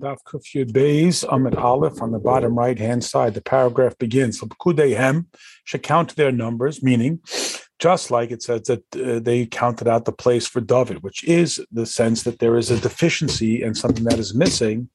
Daf Kufyud Beis, Amid Aleph on the bottom right hand side. The paragraph begins. Hem should count their numbers, meaning just like it says that uh, they counted out the place for David, which is the sense that there is a deficiency and something that is missing,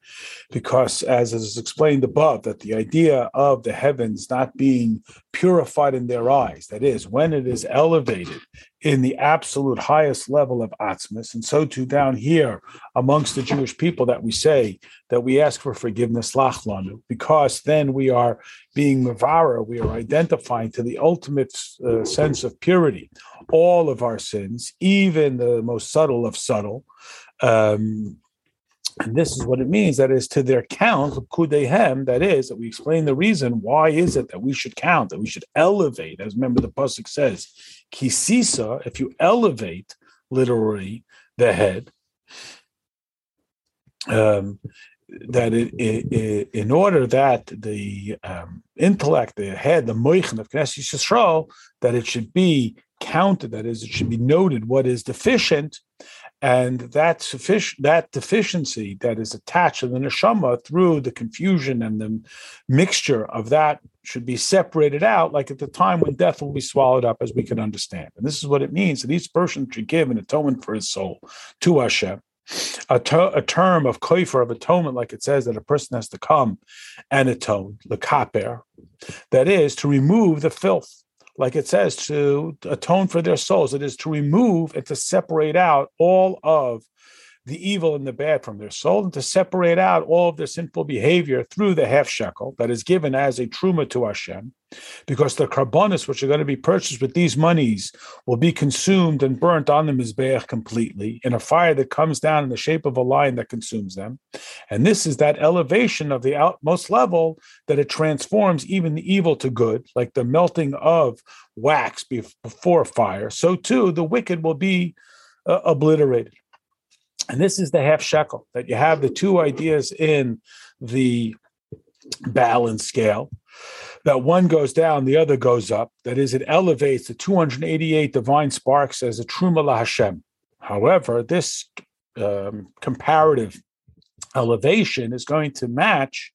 because as is explained above, that the idea of the heavens not being purified in their eyes, that is, when it is elevated in the absolute highest level of atzmis, and so too down here amongst the Jewish people that we say that we ask for forgiveness, lachlanu, because then we are being mavara, we are identifying to the ultimate uh, sense of purity all of our sins, even the most subtle of subtle. Um, and this is what it means that is to their count, kudehem, that is, that we explain the reason why is it that we should count, that we should elevate, as remember the Pasuk says, kisisa, if you elevate literally the head, um, that it, it, it, in order that the um, intellect, the head, the moichin of Knesset Yisrael, that it should be counted, that is, it should be noted what is deficient, and that sufficient that deficiency that is attached to the neshama through the confusion and the mixture of that should be separated out, like at the time when death will be swallowed up, as we can understand. And this is what it means that each person should give an atonement for his soul to Hashem a, a term of koifer of atonement, like it says that a person has to come and atone, the kaper, that is to remove the filth, like it says to atone for their souls. It is to remove and to separate out all of the evil and the bad from their soul and to separate out all of their sinful behavior through the half shekel that is given as a truma to Hashem, because the korbonos which are going to be purchased with these monies will be consumed and burnt on the mizbeach completely in a fire that comes down in the shape of a lion that consumes them. And this is that elevation of the outmost level that it transforms even the evil to good, like the melting of wax before fire. So too the wicked will be uh, obliterated. And this is the half shekel that you have the two ideas in the balance scale that one goes down, the other goes up. That is, it elevates the 288 divine sparks as a truma Hashem. However, this um, comparative elevation is going to match,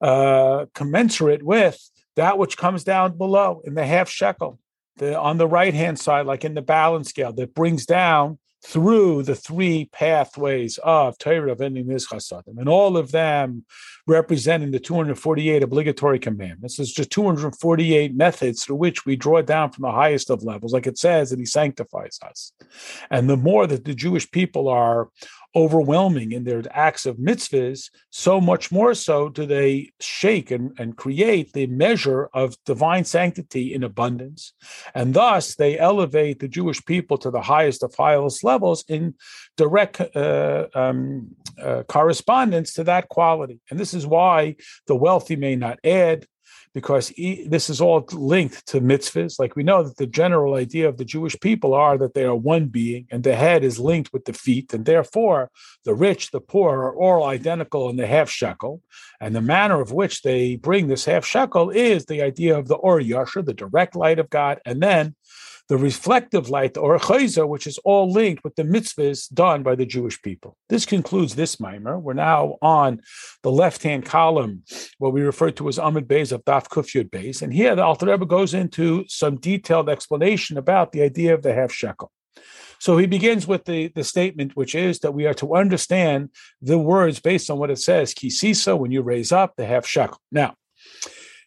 uh, commensurate with that which comes down below in the half shekel, the, on the right hand side, like in the balance scale, that brings down through the three pathways of Torah, Avending Chasadim, and all of them representing the 248 obligatory commandments. There's just 248 methods through which we draw down from the highest of levels, like it says that He sanctifies us. And the more that the Jewish people are overwhelming in their acts of mitzvahs, so much more so do they shake and, and create the measure of divine sanctity in abundance. And thus they elevate the Jewish people to the highest of highest levels in direct uh, um, uh, correspondence to that quality. And this is why the wealthy may not add, because this is all linked to mitzvahs. Like we know that the general idea of the Jewish people are that they are one being, and the head is linked with the feet, and therefore the rich, the poor are all identical in the half shekel. And the manner of which they bring this half shekel is the idea of the Or Yasher, the direct light of God, and then the reflective light, or chayzer, which is all linked with the mitzvahs done by the Jewish people. This concludes this mimer. We're now on the left-hand column, what we refer to as Amid Beis of Daf Kufyud Beis. And here the Alter Rebbe goes into some detailed explanation about the idea of the half shekel. So he begins with the, the statement, which is that we are to understand the words based on what it says, kisisa, when you raise up the half shekel. Now,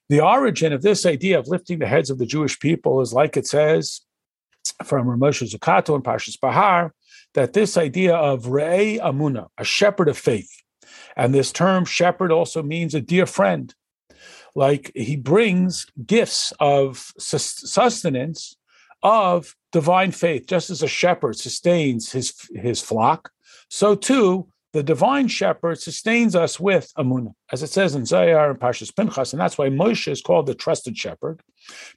the origin of this idea of lifting the heads of the Jewish people is like it says from Ramosha Zucato and Pashas Bahar that this idea of Re'e Amuna, a shepherd of faith, and this term shepherd also means a dear friend. Like he brings gifts of sustenance of divine faith, just as a shepherd sustains his, his flock, so too the divine shepherd sustains us with Amunah, as it says in Zohar and Pashas Pinchas, and that's why Moshe is called the trusted shepherd,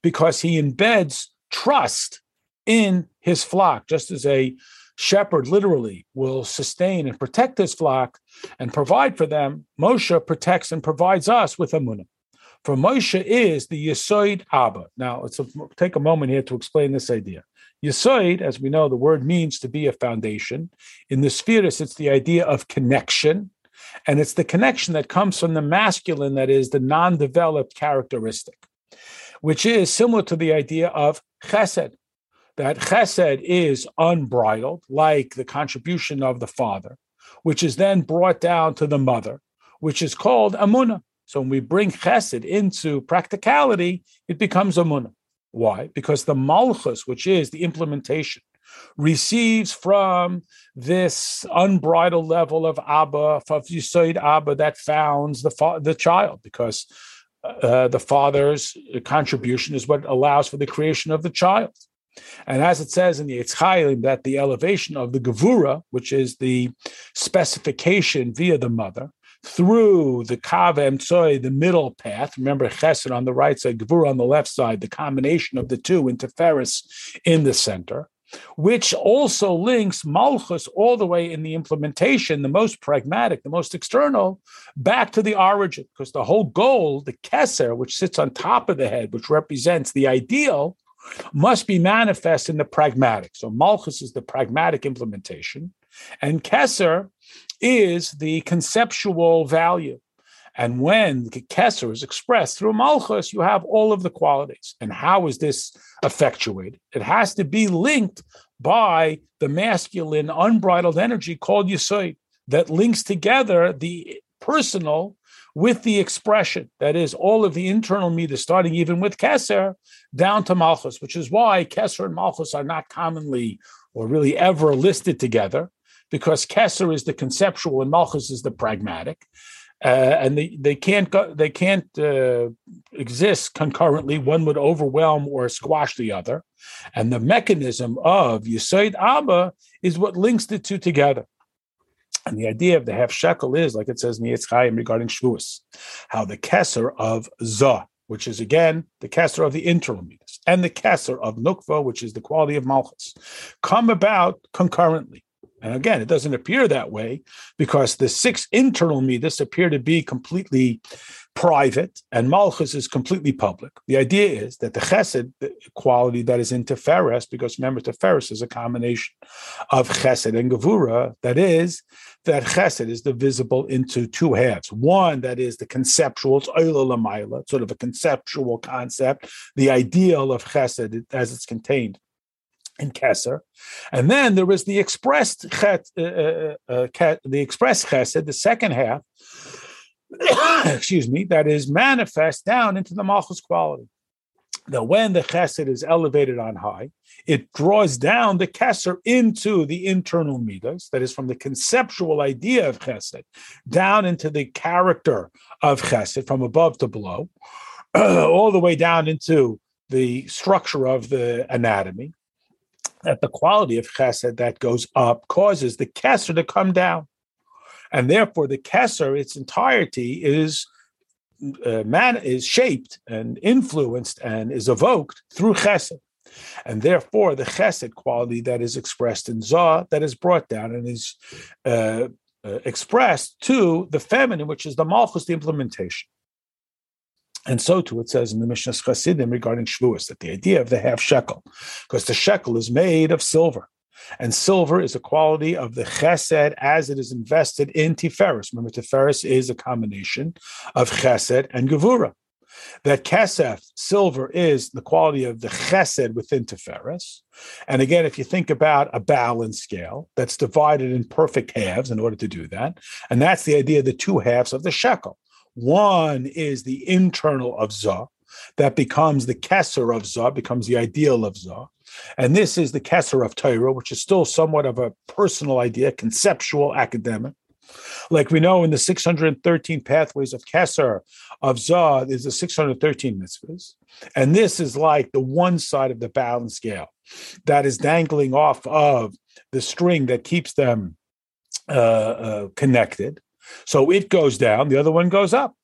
because he embeds trust in his flock, just as a shepherd literally will sustain and protect his flock and provide for them. Moshe protects and provides us with Amunah. For Moshe is the Yesoid Abba. Now, let's take a moment here to explain this idea. Yesoid, as we know, the word means to be a foundation. In the Spheres, it's the idea of connection. And it's the connection that comes from the masculine that is the non developed characteristic, which is similar to the idea of chesed, that chesed is unbridled, like the contribution of the father, which is then brought down to the mother, which is called amuna. So when we bring chesed into practicality, it becomes amuna. Why? Because the malchus, which is the implementation, receives from this unbridled level of Abba, of Yisoid Abba, that founds the, fa- the child, because uh, the father's contribution is what allows for the creation of the child. And as it says in the Eitz Chaim, that the elevation of the Gevura, which is the specification via the mother, through the Kav Emtsoy, the middle path. Remember Chesed on the right side, Gevura on the left side, the combination of the two in Tiferes in the center which also links Malchus all the way in the implementation, the most pragmatic, the most external, back to the origin. Because the whole goal, the Keser, which sits on top of the head, which represents the ideal, must be manifest in the pragmatic. So Malchus is the pragmatic implementation, and Keser is the conceptual value. And when the Kesser is expressed through Malchus, you have all of the qualities. And how is this effectuated? It has to be linked by the masculine, unbridled energy called Yisoid that links together the personal with the expression. That is, all of the internal meter, starting even with Kesser, down to Malchus, which is why Kesser and Malchus are not commonly or really ever listed together, because Kesser is the conceptual and Malchus is the pragmatic uh, and they, they can't go, they can't uh, exist concurrently. One would overwhelm or squash the other, and the mechanism of Yisoid Abba is what links the two together. And the idea of the half shekel is, like it says in Eitz Chaim regarding Shavuos, how the kesser of Zah, which is again the kesser of the internal and the kesser of Nukva, which is the quality of Malchus, come about concurrently. And again, it doesn't appear that way because the six internal midas appear to be completely private and Malchus is completely public. The idea is that the chesed quality that is in Teferes, because remember, Teferes is a combination of chesed and gevura, that is, that chesed is divisible into two halves. One that is the conceptual, it's sort of a conceptual concept, the ideal of chesed as it's contained in Kesser, and then there was the expressed chet, uh, uh, uh, the expressed chesed, the second half. excuse me, that is manifest down into the malchus quality. Now, when the chesed is elevated on high, it draws down the kesser into the internal midas, that is from the conceptual idea of chesed, down into the character of chesed, from above to below, all the way down into the structure of the anatomy that the quality of chesed that goes up causes the kesser to come down. And therefore, the kesser, its entirety, is uh, man is shaped and influenced and is evoked through chesed. And therefore, the chesed quality that is expressed in Zah, that is brought down and is uh, uh, expressed to the feminine, which is the malchus, the implementation. And so too it says in the Mishnas Chassidim regarding Shavuos that the idea of the half shekel, because the shekel is made of silver, and silver is a quality of the chesed as it is invested in tiferes. Remember, tiferes is a combination of chesed and gevura. That kesef, silver, is the quality of the chesed within tiferes. And again, if you think about a balance scale that's divided in perfect halves in order to do that, and that's the idea of the two halves of the shekel. One is the internal of Zah, that becomes the Kesser of Zah, becomes the ideal of Zah. And this is the Kesser of Torah, which is still somewhat of a personal idea, conceptual, academic. Like we know in the 613 pathways of Kesser of Zah, there's the 613 mitzvahs. And this is like the one side of the balance scale that is dangling off of the string that keeps them uh, uh, connected. So it goes down, the other one goes up.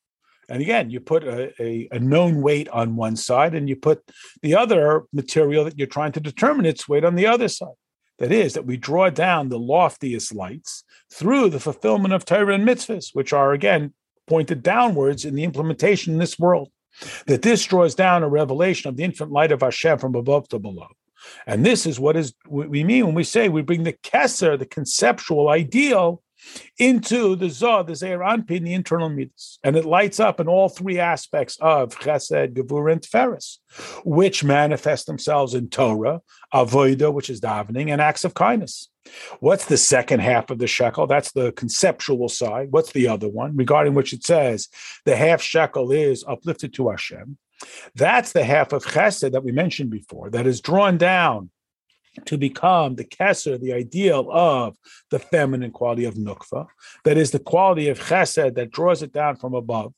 And again, you put a, a, a, known weight on one side and you put the other material that you're trying to determine its weight on the other side. That is, that we draw down the loftiest lights through the fulfillment of Torah and mitzvahs, which are again pointed downwards in the implementation in this world. That this draws down a revelation of the infinite light of Hashem from above to below. And this is what is what we mean when we say we bring the Kesser, the conceptual ideal, into the Zah, the Zeir Anpin, the internal midas. And it lights up in all three aspects of Chesed, Gevur, and Tiferes, which manifest themselves in Torah, Avoida, which is davening, and acts of kindness. What's the second half of the shekel? That's the conceptual side. What's the other one? Regarding which it says the half shekel is uplifted to Hashem. That's the half of chesed that we mentioned before, that is drawn down to become the kesser, the ideal of the feminine quality of nukva, that is the quality of chesed that draws it down from above,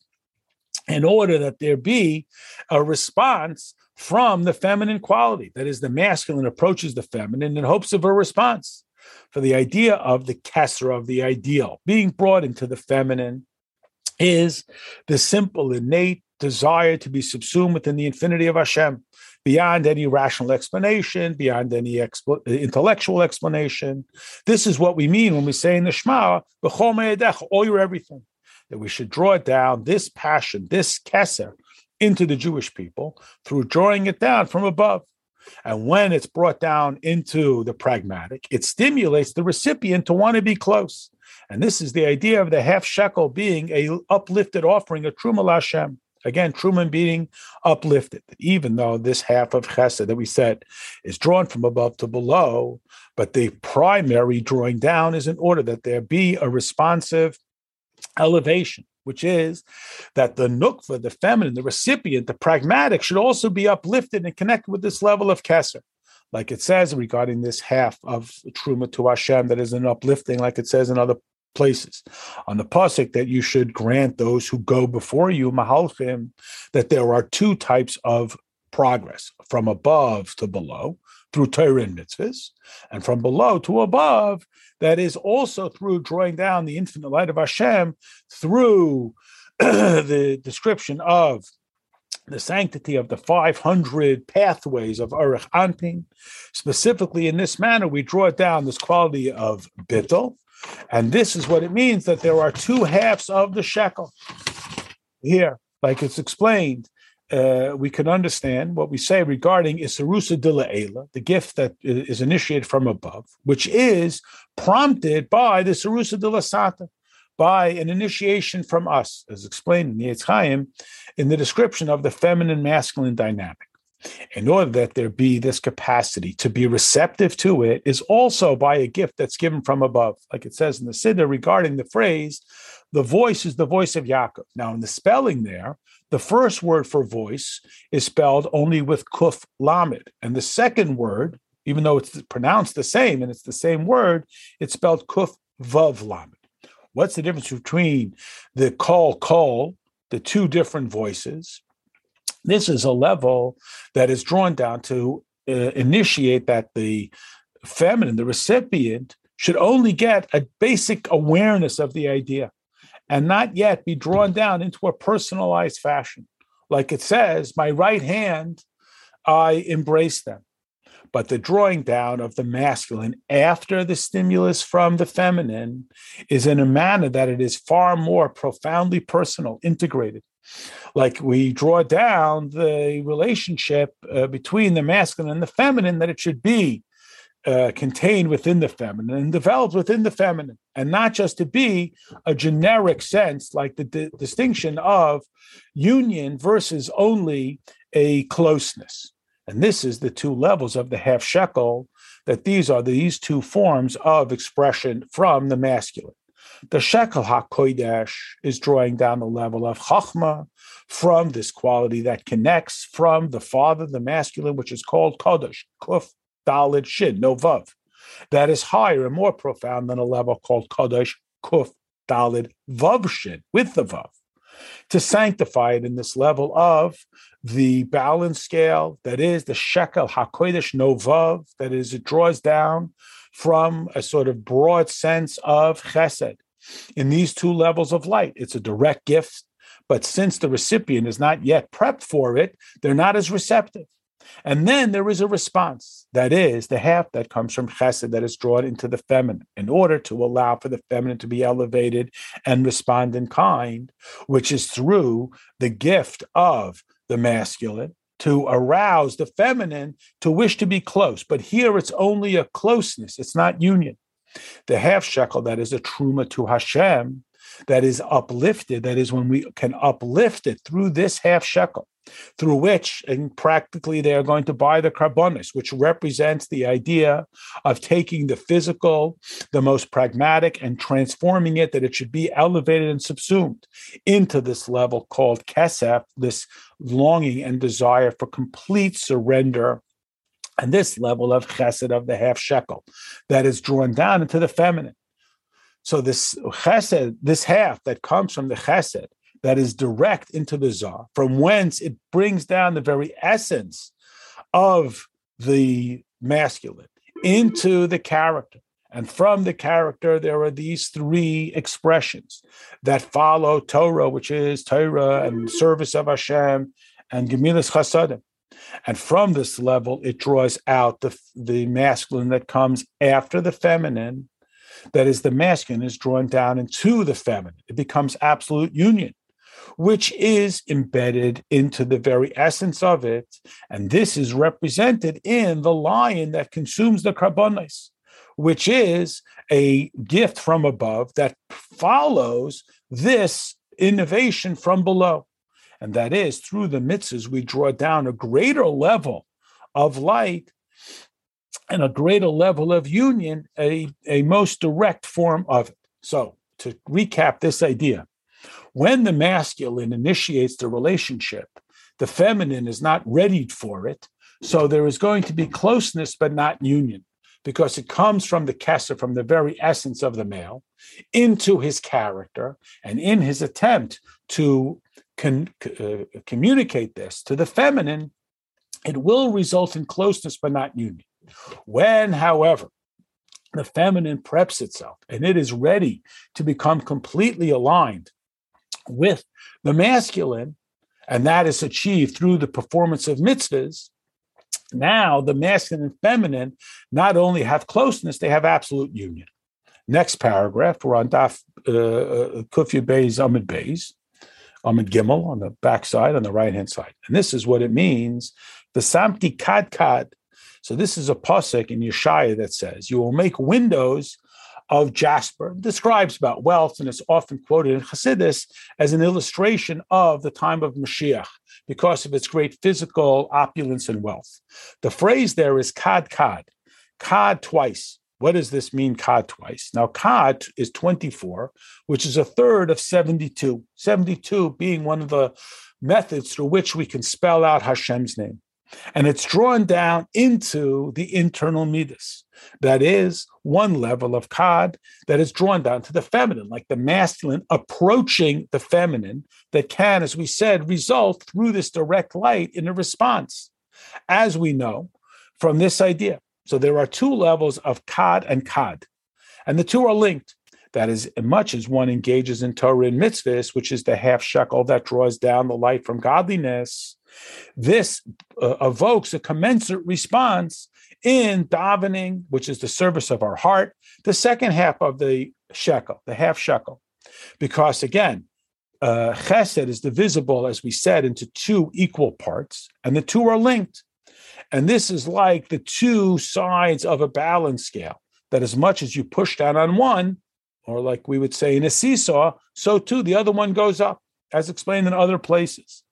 in order that there be a response from the feminine quality, that is the masculine approaches the feminine in hopes of a response. For the idea of the kesser of the ideal being brought into the feminine is the simple innate desire to be subsumed within the infinity of Hashem, beyond any rational explanation, beyond any expo- intellectual explanation. This is what we mean when we say in the Shema, all your everything, that we should draw down this passion, this keser, into the Jewish people through drawing it down from above. And when it's brought down into the pragmatic, it stimulates the recipient to want to be close. And this is the idea of the half shekel being a uplifted offering, a truma Hashem. Again, Truman being uplifted, even though this half of chesed that we said is drawn from above to below, but the primary drawing down is in order that there be a responsive elevation, which is that the nukva, the feminine, the recipient, the pragmatic should also be uplifted and connected with this level of kesser. Like it says regarding this half of truma to Hashem, that is an uplifting, like it says in other places. On the pasuk that you should grant those who go before you, mahalchim, that there are two types of progress from above to below through Torah and mitzvahs, and from below to above, that is also through drawing down the infinite light of Hashem through the description of the sanctity of the 500 pathways of Arich Anpin. Specifically, in this manner, we draw down this quality of bittel, and this is what it means that there are two halves of the shekel. Here, like it's explained, uh, we can understand what we say regarding Isarusa Dila the gift that is initiated from above, which is prompted by the Sarusa Dila Sata, by an initiation from us, as explained in the Chaim, in the description of the feminine masculine dynamic in order that there be this capacity to be receptive to it is also by a gift that's given from above. Like it says in the Siddur regarding the phrase, the voice is the voice of Yaakov. Now, in the spelling there, the first word for voice is spelled only with kuf lamed. And the second word, even though it's pronounced the same and it's the same word, it's spelled kuf vav lamed. What's the difference between the call call, the two different voices, this is a level that is drawn down to uh, initiate that the feminine, the recipient, should only get a basic awareness of the idea and not yet be drawn down into a personalized fashion. Like it says, my right hand, I embrace them. But the drawing down of the masculine after the stimulus from the feminine is in a manner that it is far more profoundly personal, integrated like we draw down the relationship uh, between the masculine and the feminine that it should be uh, contained within the feminine and developed within the feminine, and not just to be a generic sense like the di- distinction of union versus only a closeness. And this is the two levels of the half shekel, that these are these two forms of expression from the masculine. The shekel hakodesh is drawing down the level of chachma from this quality that connects from the father, the masculine, which is called kodesh, kuf, dalid, shin, no vav. That is higher and more profound than a level called kodesh, kuf, dalid, vav, shin, with the vav. To sanctify it in this level of the balance scale, that is the shekel hakodesh no vav, that is, it draws down from a sort of broad sense of chesed in these two levels of light. It's a direct gift, but since the recipient is not yet prepped for it, they're not as receptive. And then there is a response. That is the half that comes from chesed that is drawn into the feminine in order to allow for the feminine to be elevated and respond in kind, which is through the gift of the masculine to arouse the feminine to wish to be close. But here it's only a closeness, it's not union. The half shekel that is a truma to Hashem, that is uplifted, that is when we can uplift it through this half shekel, through which, and practically, they are going to buy the korbonos, which represents the idea of taking the physical, the most pragmatic, and transforming it that it should be elevated and subsumed into this level called kesef, this longing and desire for complete surrender and this level of chesed of the half shekel that is drawn down into the feminine. So this chesed, this half that comes from the chesed, that is direct into the Zah, from whence it brings down the very essence of the masculine into the character. And from the character, there are these three expressions that follow Torah, which is Torah and service of Hashem and Gemilas Chasadim. And from this level, it draws out the, the masculine that comes after the feminine. That is, the masculine is drawn down into the feminine. It becomes absolute union which is embedded into the very essence of it. And this is represented in the lion that consumes the korbonos, which is a gift from above that follows this innovation from below. And that is through the mitzvahs, we draw down a greater level of light and a greater level of union, a, a most direct form of it. So, to recap this idea, when the masculine initiates the relationship, the feminine is not ready for it. So there is going to be closeness, but not union, because it comes from the kesser, from the very essence of the male, into his character, and in his attempt to con- uh, communicate this to the feminine, it will result in closeness, but not union. When, however, the feminine preps itself and it is ready to become completely aligned with the masculine, and that is achieved through the performance of mitzvahs, now the masculine and feminine not only have closeness, they have absolute union. Next paragraph, we're on Daf uh, uh Kufya Beis Amid Beis, Um, Amid Gimel on the back side, on the right hand side. And this is what it means. Vesamti Kad Kad. So this is a pasuk in Yeshaya that says, You will make windows of jasper describes about wealth, and it's often quoted in Hasidus as an illustration of the time of Mashiach because of its great physical opulence and wealth. The phrase there is kad kad, kad twice. What does this mean, kad twice? Now, kad is 24, which is a third of 72, 72 being one of the methods through which we can spell out Hashem's name. And it's drawn down into the internal midas. That is one level of kad that is drawn down to the feminine, like the masculine approaching the feminine, that can, as we said, result through this direct light in a response, as we know from this idea. So there are two levels of kad and kad, and the two are linked. That is, much as one engages in Torah and mitzvahs, which is the half shekel that draws down the light from godliness, this uh, evokes a commensurate response in davening, which is the service of our heart, the second half of the shekel, the half shekel. Because again, uh, chesed is divisible, as we said, into two equal parts, and the two are linked. And this is like the two sides of a balance scale, that as much as you push down on one, or like we would say in a seesaw, so too the other one goes up, as explained in other places.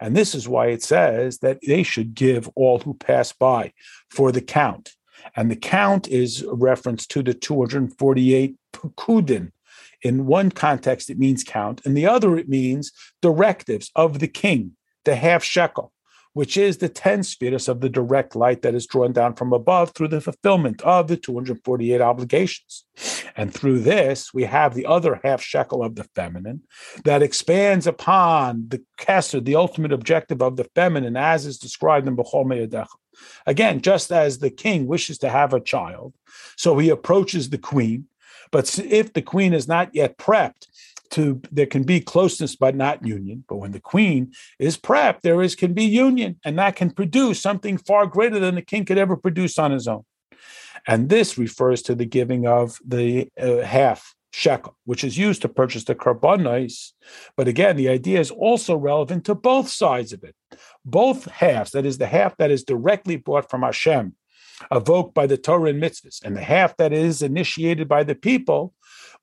And this is why it says that they should give all who pass by for the count. And the count is a reference to the 248 pekudin. In one context, it means count. In the other, it means directives of the king, the half shekel which is the 10 spheres of the direct light that is drawn down from above through the fulfillment of the 248 obligations. And through this, we have the other half shekel of the feminine that expands upon the kesser, the ultimate objective of the feminine, as is described in Bechol Me'adecha. Again, just as the king wishes to have a child, so he approaches the queen. But if the queen is not yet prepped, to there can be closeness but not union. But when the queen is prepped there is can be union and that can produce something far greater than the king could ever produce on his own. And this refers to the giving of the uh, half shekel which is used to purchase the korbonos but again the idea is also relevant to both sides of it. Both halves that is the half that is directly bought from hashem evoked by the Torah and mitzvahs, and the half that is initiated by the people,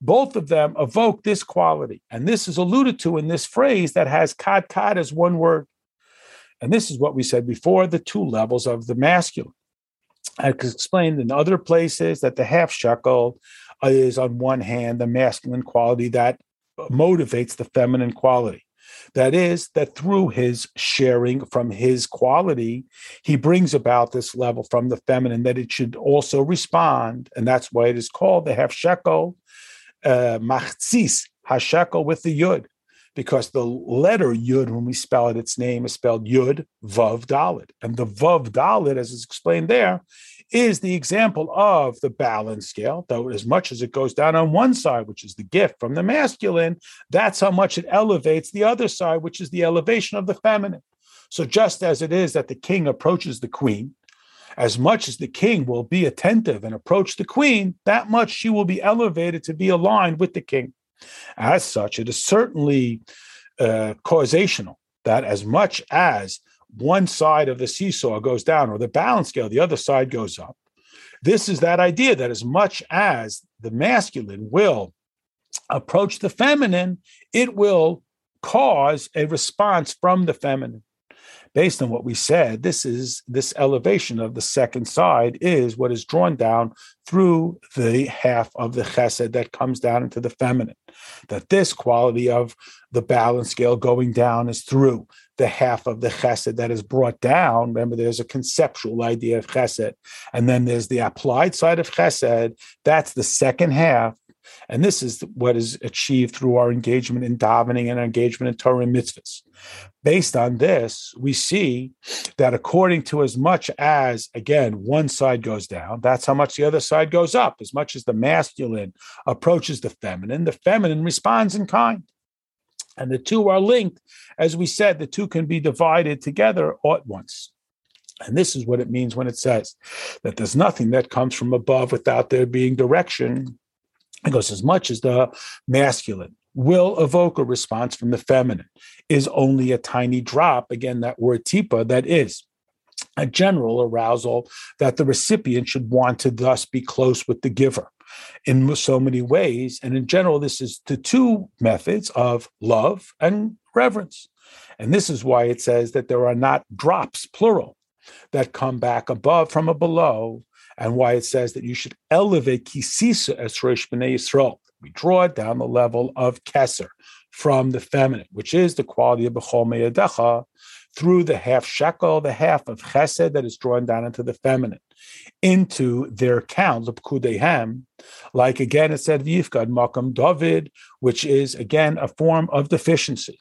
both of them evoke this quality. And this is alluded to in this phrase that has kad kad as one word. And this is what we said before the two levels of the masculine. I explained in other places that the half shekel is, on one hand, the masculine quality that motivates the feminine quality. That is, that through his sharing from his quality, he brings about this level from the feminine that it should also respond. And that's why it is called the half shekel, Uh, machzis, hashekel with the yud, because the letter yud, when we spell it, its name is spelled yud, vav, dalit. And the vav, dalit, as is explained there, is the example of the balance scale, though as much as it goes down on one side, which is the gift from the masculine, that's how much it elevates the other side, which is the elevation of the feminine. So just as it is that the king approaches the queen, as much as the king will be attentive and approach the queen, that much she will be elevated to be aligned with the king. As such, it is certainly uh, causational that as much as one side of the seesaw goes down or the balance scale, the other side goes up. This is that idea that as much as the masculine will approach the feminine, it will cause a response from the feminine. Based on what we said, this is this elevation of the second side is what is drawn down through the half of the chesed that comes down into the feminine. That this quality of the balance scale going down is through the half of the chesed that is brought down. Remember, there's a conceptual idea of chesed, and then there's the applied side of chesed. That's the second half. And this is what is achieved through our engagement in davening and our engagement in Torah and mitzvahs. Based on this, we see that according to as much as, again, one side goes down, that's how much the other side goes up. As much as the masculine approaches the feminine, the feminine responds in kind. And the two are linked. As we said, the two can be divided together at once. And this is what it means when it says that there's nothing that comes from above without there being direction. It goes as much as the masculine will evoke a response from the feminine is only a tiny drop. Again, that word tipa, that is a general arousal that the recipient should want to thus be close with the giver in so many ways. And in general, this is the two methods of love and reverence. And this is why it says that there are not drops, plural, that come back above from a below, and why it says that you should elevate kisisa as Rosh Yisrael. We draw it down the level of keser from the feminine, which is the quality of Bechol Meyadecha, through the half shekel, the half of chesed that is drawn down into the feminine, into their count, Lepkudehem, like again it said Yifgad Makam David, which is again a form of deficiency.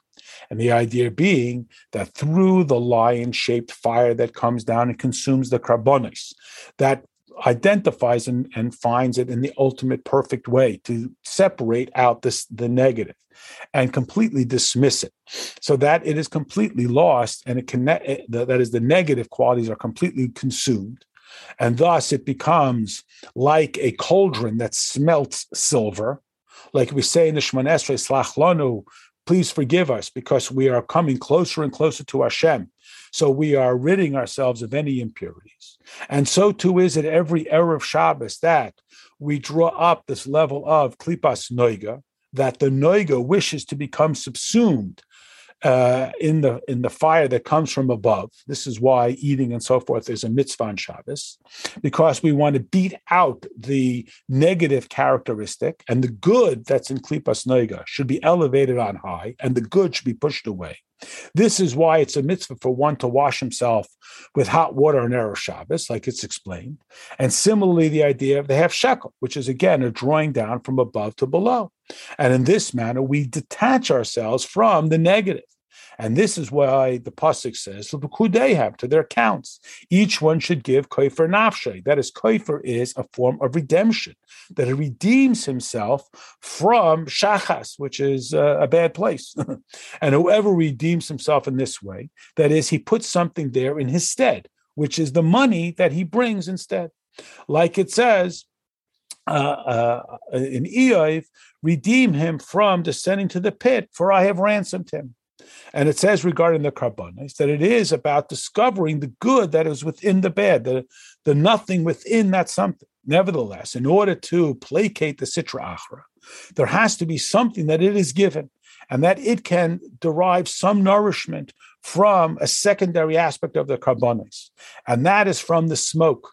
And the idea being that through the lion shaped fire that comes down and consumes the korbonos, that identifies and, and finds it in the ultimate perfect way to separate out this the negative and completely dismiss it. So that it is completely lost and it can eh, that is the negative qualities are completely consumed. And thus it becomes like a cauldron that smelts silver. Like we say in the Shemoneh Esrei, please forgive us because we are coming closer and closer to Hashem. So we are ridding ourselves of any impurities. And so too is it every Erev Shabbos that we draw up this level of klipas noiga, that the noiga wishes to become subsumed uh, in the in the fire that comes from above. This is why eating and so forth is a mitzvah on Shabbos, because we want to beat out the negative characteristic, and the good that's in klipas noiga should be elevated on high, and the good should be pushed away. This is why it's a mitzvah for one to wash himself with hot water on Erev Shabbos, like it's explained. And similarly, the idea of the half shekel, which is again a drawing down from above to below. And in this manner, we detach ourselves from the negative. And this is why the pasuk says to their accounts. Each one should give koifer nafshe. That is, koifer is a form of redemption that he redeems himself from shachas, which is uh, a bad place. and whoever redeems himself in this way, that is, he puts something there in his stead, which is the money that he brings instead. Like it says, uh, uh, in Iyov, redeem him from descending to the pit, for I have ransomed him. And it says regarding the korbonos that it is about discovering the good that is within the bad, the, the nothing within that something. Nevertheless, in order to placate the Sitra Achra, there has to be something that it is given and that it can derive some nourishment from a secondary aspect of the carbonates, and that is from the smoke,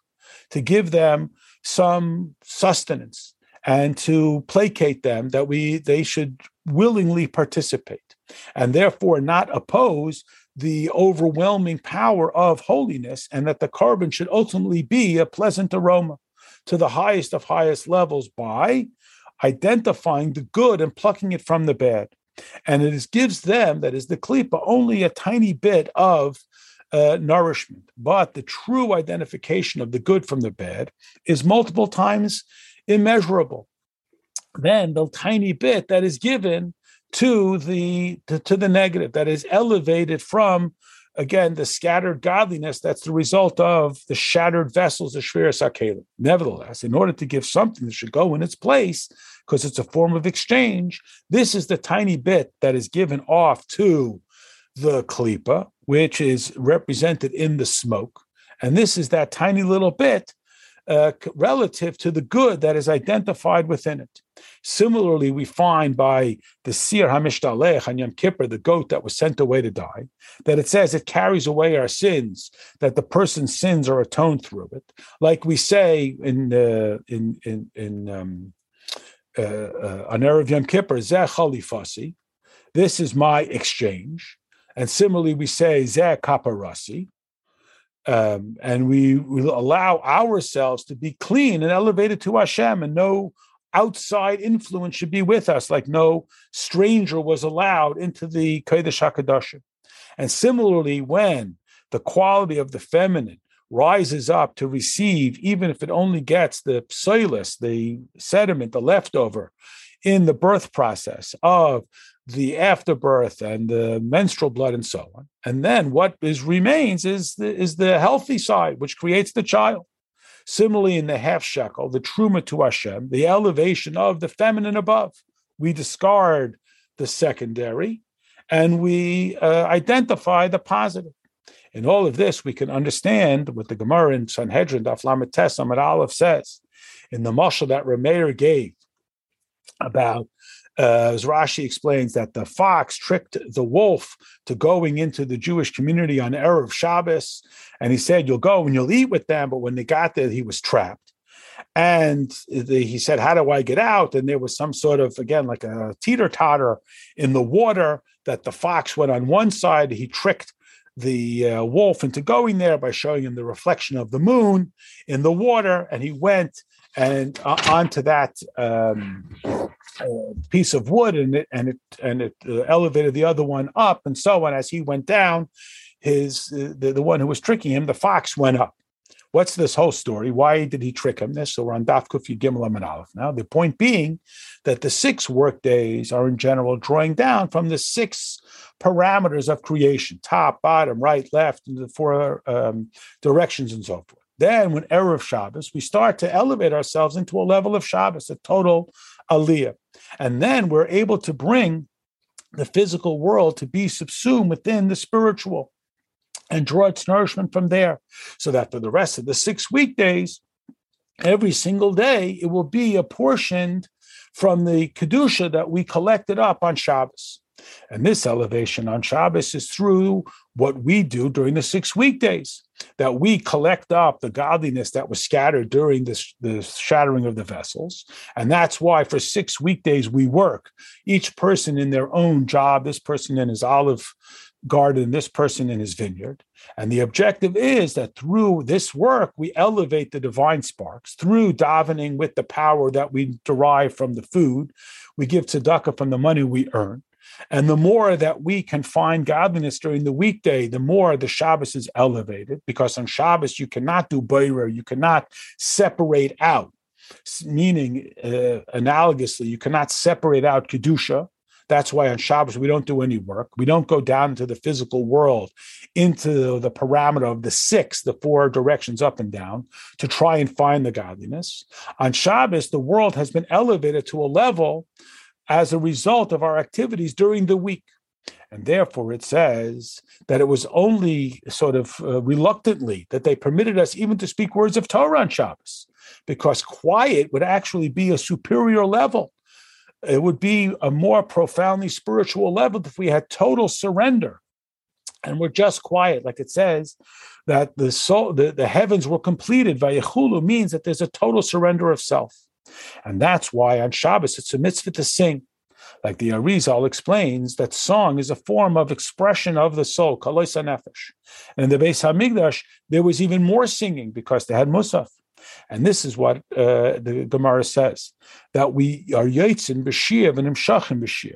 to give them some sustenance and to placate them that we they should willingly participate and therefore not oppose the overwhelming power of holiness and that the carbon should ultimately be a pleasant aroma to the highest of highest levels by identifying the good and plucking it from the bad. And it is, gives them, that is the klipa, only a tiny bit of uh, nourishment. But the true identification of the good from the bad is multiple times immeasurable. Then the tiny bit that is given to the to, to the negative, that is elevated from again, the scattered godliness that's the result of the shattered vessels of Shvira Sakelim. Nevertheless, in order to give something that should go in its place, because it's a form of exchange, this is the tiny bit that is given off to the klipa, which is represented in the smoke. And this is that tiny little bit uh, relative to the good that is identified within it. Similarly, we find by the Sair Hamishtaleach on Yom Kippur, the goat that was sent away to die, that it says it carries away our sins, that the person's sins are atoned through it. Like we say in uh, in in in um, uh, uh, on Erev Yom Kippur, Zeh Chalifasi, this is my exchange. And similarly, we say Zeh Kaparasi, um, and we will allow ourselves to be clean and elevated to Hashem, and no outside influence should be with us, like no stranger was allowed into the Kodesh HaKadoshim. And similarly, when the quality of the feminine rises up to receive, even if it only gets the psoilus, the sediment, the leftover, in the birth process of the afterbirth and the menstrual blood and so on. And then what is remains is the, is the healthy side, which creates the child. Similarly, in the half shekel, the truma to Hashem, the elevation of the feminine above, we discard the secondary and we uh, identify the positive. In all of this, we can understand what the Gemara in Sanhedrin, Daf Lamed Tes Amud Aleph says in the mashal that Rameir gave about uh, as Rashi explains that the fox tricked the wolf to going into the Jewish community on Erev Shabbos, and he said, "You'll go and you'll eat with them." But when they got there, he was trapped, and the, he said, "How do I get out?" And there was some sort of again like a teeter totter in the water that the fox went on one side. He tricked the uh, wolf into going there by showing him the reflection of the moon in the water, and he went and onto that um, uh, piece of wood, and it and it and it uh, elevated the other one up, and so on. As he went down, his uh, the, the one who was tricking him, the fox, went up. What's this whole story? Why did he trick him? This so we're on Daf Kufi Gimel and Aleph now. The point being that the six work days are in general drawing down from the six parameters of creation: top, bottom, right, left, and the four um, directions and so forth. Then, when Erev Shabbos, we start to elevate ourselves into a level of Shabbos, a total aliyah. And then we're able to bring the physical world to be subsumed within the spiritual and draw its nourishment from there. So that for the rest of the six weekdays, every single day, it will be apportioned from the Kedusha that we collected up on Shabbos. And this elevation on Shabbos is through what we do during the six weekdays, that we collect up the godliness that was scattered during this, the shattering of the vessels. And that's why for six weekdays we work, each person in their own job, this person in his olive garden, this person in his vineyard. And the objective is that through this work, we elevate the divine sparks through davening with the power that we derive from the food. We give tzedakah from the money we earn. And the more that we can find godliness during the weekday, the more the Shabbos is elevated, because on Shabbos you cannot do Beira, you cannot separate out. Meaning, uh, analogously, you cannot separate out Kedusha. That's why on Shabbos we don't do any work. We don't go down into the physical world, into the parameter of the six, the four directions up and down, to try and find the godliness. On Shabbos, the world has been elevated to a level as a result of our activities during the week. And therefore, it says that it was only sort of uh, reluctantly that they permitted us even to speak words of Torah on Shabbos, because quiet would actually be a superior level. It would be a more profoundly spiritual level if we had total surrender and we're just quiet, like it says that the soul, the, the heavens were completed. Vayechulu means that there's a total surrender of self. And that's why on Shabbos it's a mitzvah to sing. Like the Arizal explains, that song is a form of expression of the soul, kaloisa nefesh. And in the Beis Hamikdash, there was even more singing because they had musaf. And this is what uh, the Gemara says that we are yitzin b'shir and imshachim b'shir.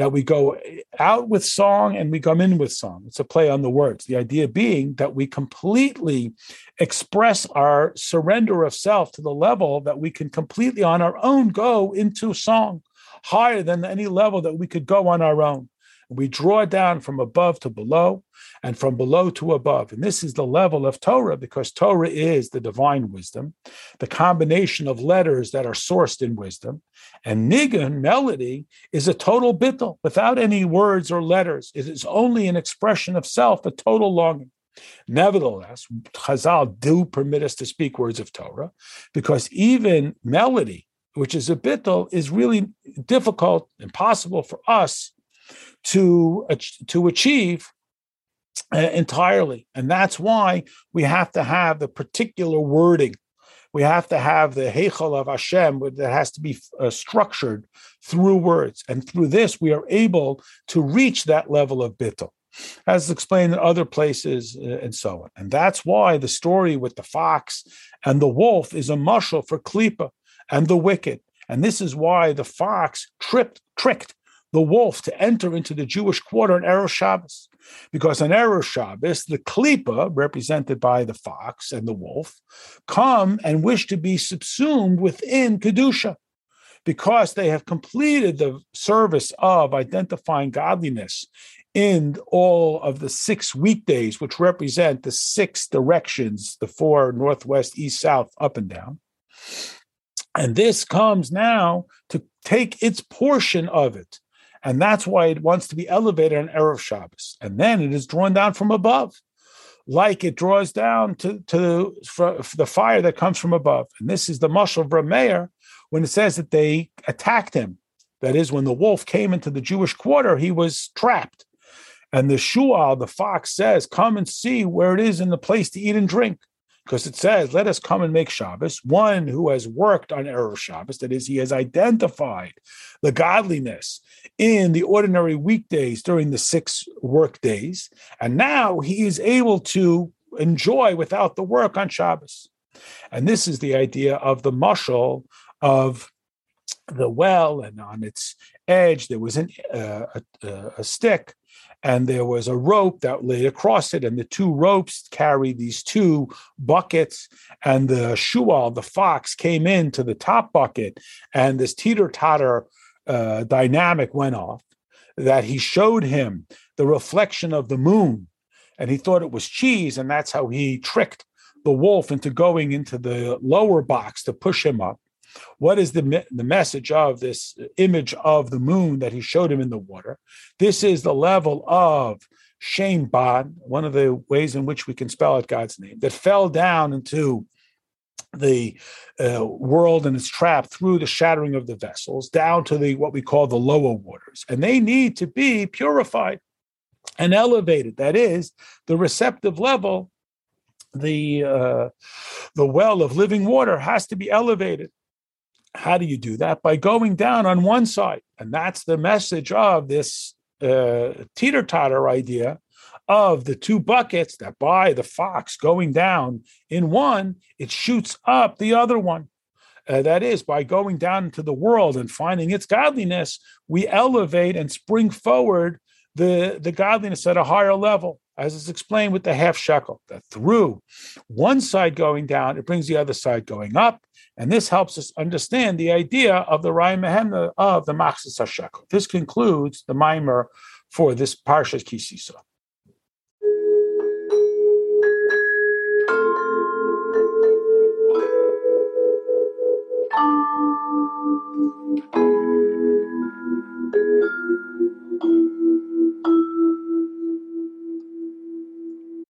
That we go out with song and we come in with song. It's a play on the words. The idea being that we completely express our surrender of self to the level that we can completely on our own go into song higher than any level that we could go on our own. We draw down from above to below and from below to above. And this is the level of Torah because Torah is the divine wisdom, the combination of letters that are sourced in wisdom. And nigun, melody, is a total bittul without any words or letters. It is only an expression of self, a total longing. Nevertheless, Chazal do permit us to speak words of Torah because even melody which is a bittul, is really difficult, impossible for us to, to achieve uh, entirely. And that's why we have to have the particular wording. We have to have the Heichal of Hashem that has to be uh, structured through words. And through this, we are able to reach that level of bittul as explained in other places uh, and so on. And that's why the story with the fox and the wolf is a mushal for klipa and the wicked. And this is why the fox tripped, tricked the wolf to enter into the Jewish quarter on Erev Shabbos. Because on Erev Shabbos, the Klippa, represented by the fox and the wolf, come and wish to be subsumed within Kedusha. Because they have completed the service of identifying godliness in all of the six weekdays, which represent the six directions the four northwest, east, south, up and down. And this comes now to take its portion of it. And that's why it wants to be elevated on Erev Shabbos. And then it is drawn down from above, like it draws down to, to for, for the fire that comes from above. And this is the mushal of Rameir when it says that they attacked him. That is, when the wolf came into the Jewish quarter, he was trapped. And the shual, the fox, says, Come and see where it is in the place to eat and drink because it says, "Let us come and make Shabbos." One who has worked on Erev Shabbos, that is, he has identified the godliness in the ordinary weekdays during the six work days, and now he is able to enjoy without the work on Shabbos. And this is the idea of the mushal of the well, and on its edge there was an, uh, a, a stick and there was a rope that lay across it, and the two ropes carried these two buckets. And the shual, the fox, came into the top bucket, and this teeter totter uh, dynamic went off. That he showed him the reflection of the moon, and he thought it was cheese, and that's how he tricked the wolf into going into the lower box to push him up. What is the, the message of this image of the moon that he showed him in the water? This is the level of Shem Ban, one of the ways in which we can spell out God's name, that fell down into the uh, world and its trap through the shattering of the vessels down to the what we call the lower waters. And they need to be purified and elevated. That is the receptive level the uh, the well of living water has to be elevated how do you do that? By going down on one side. And that's the message of this uh, teeter totter idea of the two buckets that by the fox going down in one, it shoots up the other one. Uh, that is, by going down into the world and finding its godliness, we elevate and spring forward the, the godliness at a higher level, as is explained with the half shekel, that through one side going down, it brings the other side going up. And this helps us understand the idea of the Raya Mehemna uh, of the Machzis HaShekel. This concludes the maamar for this Parshas Ki Sisa.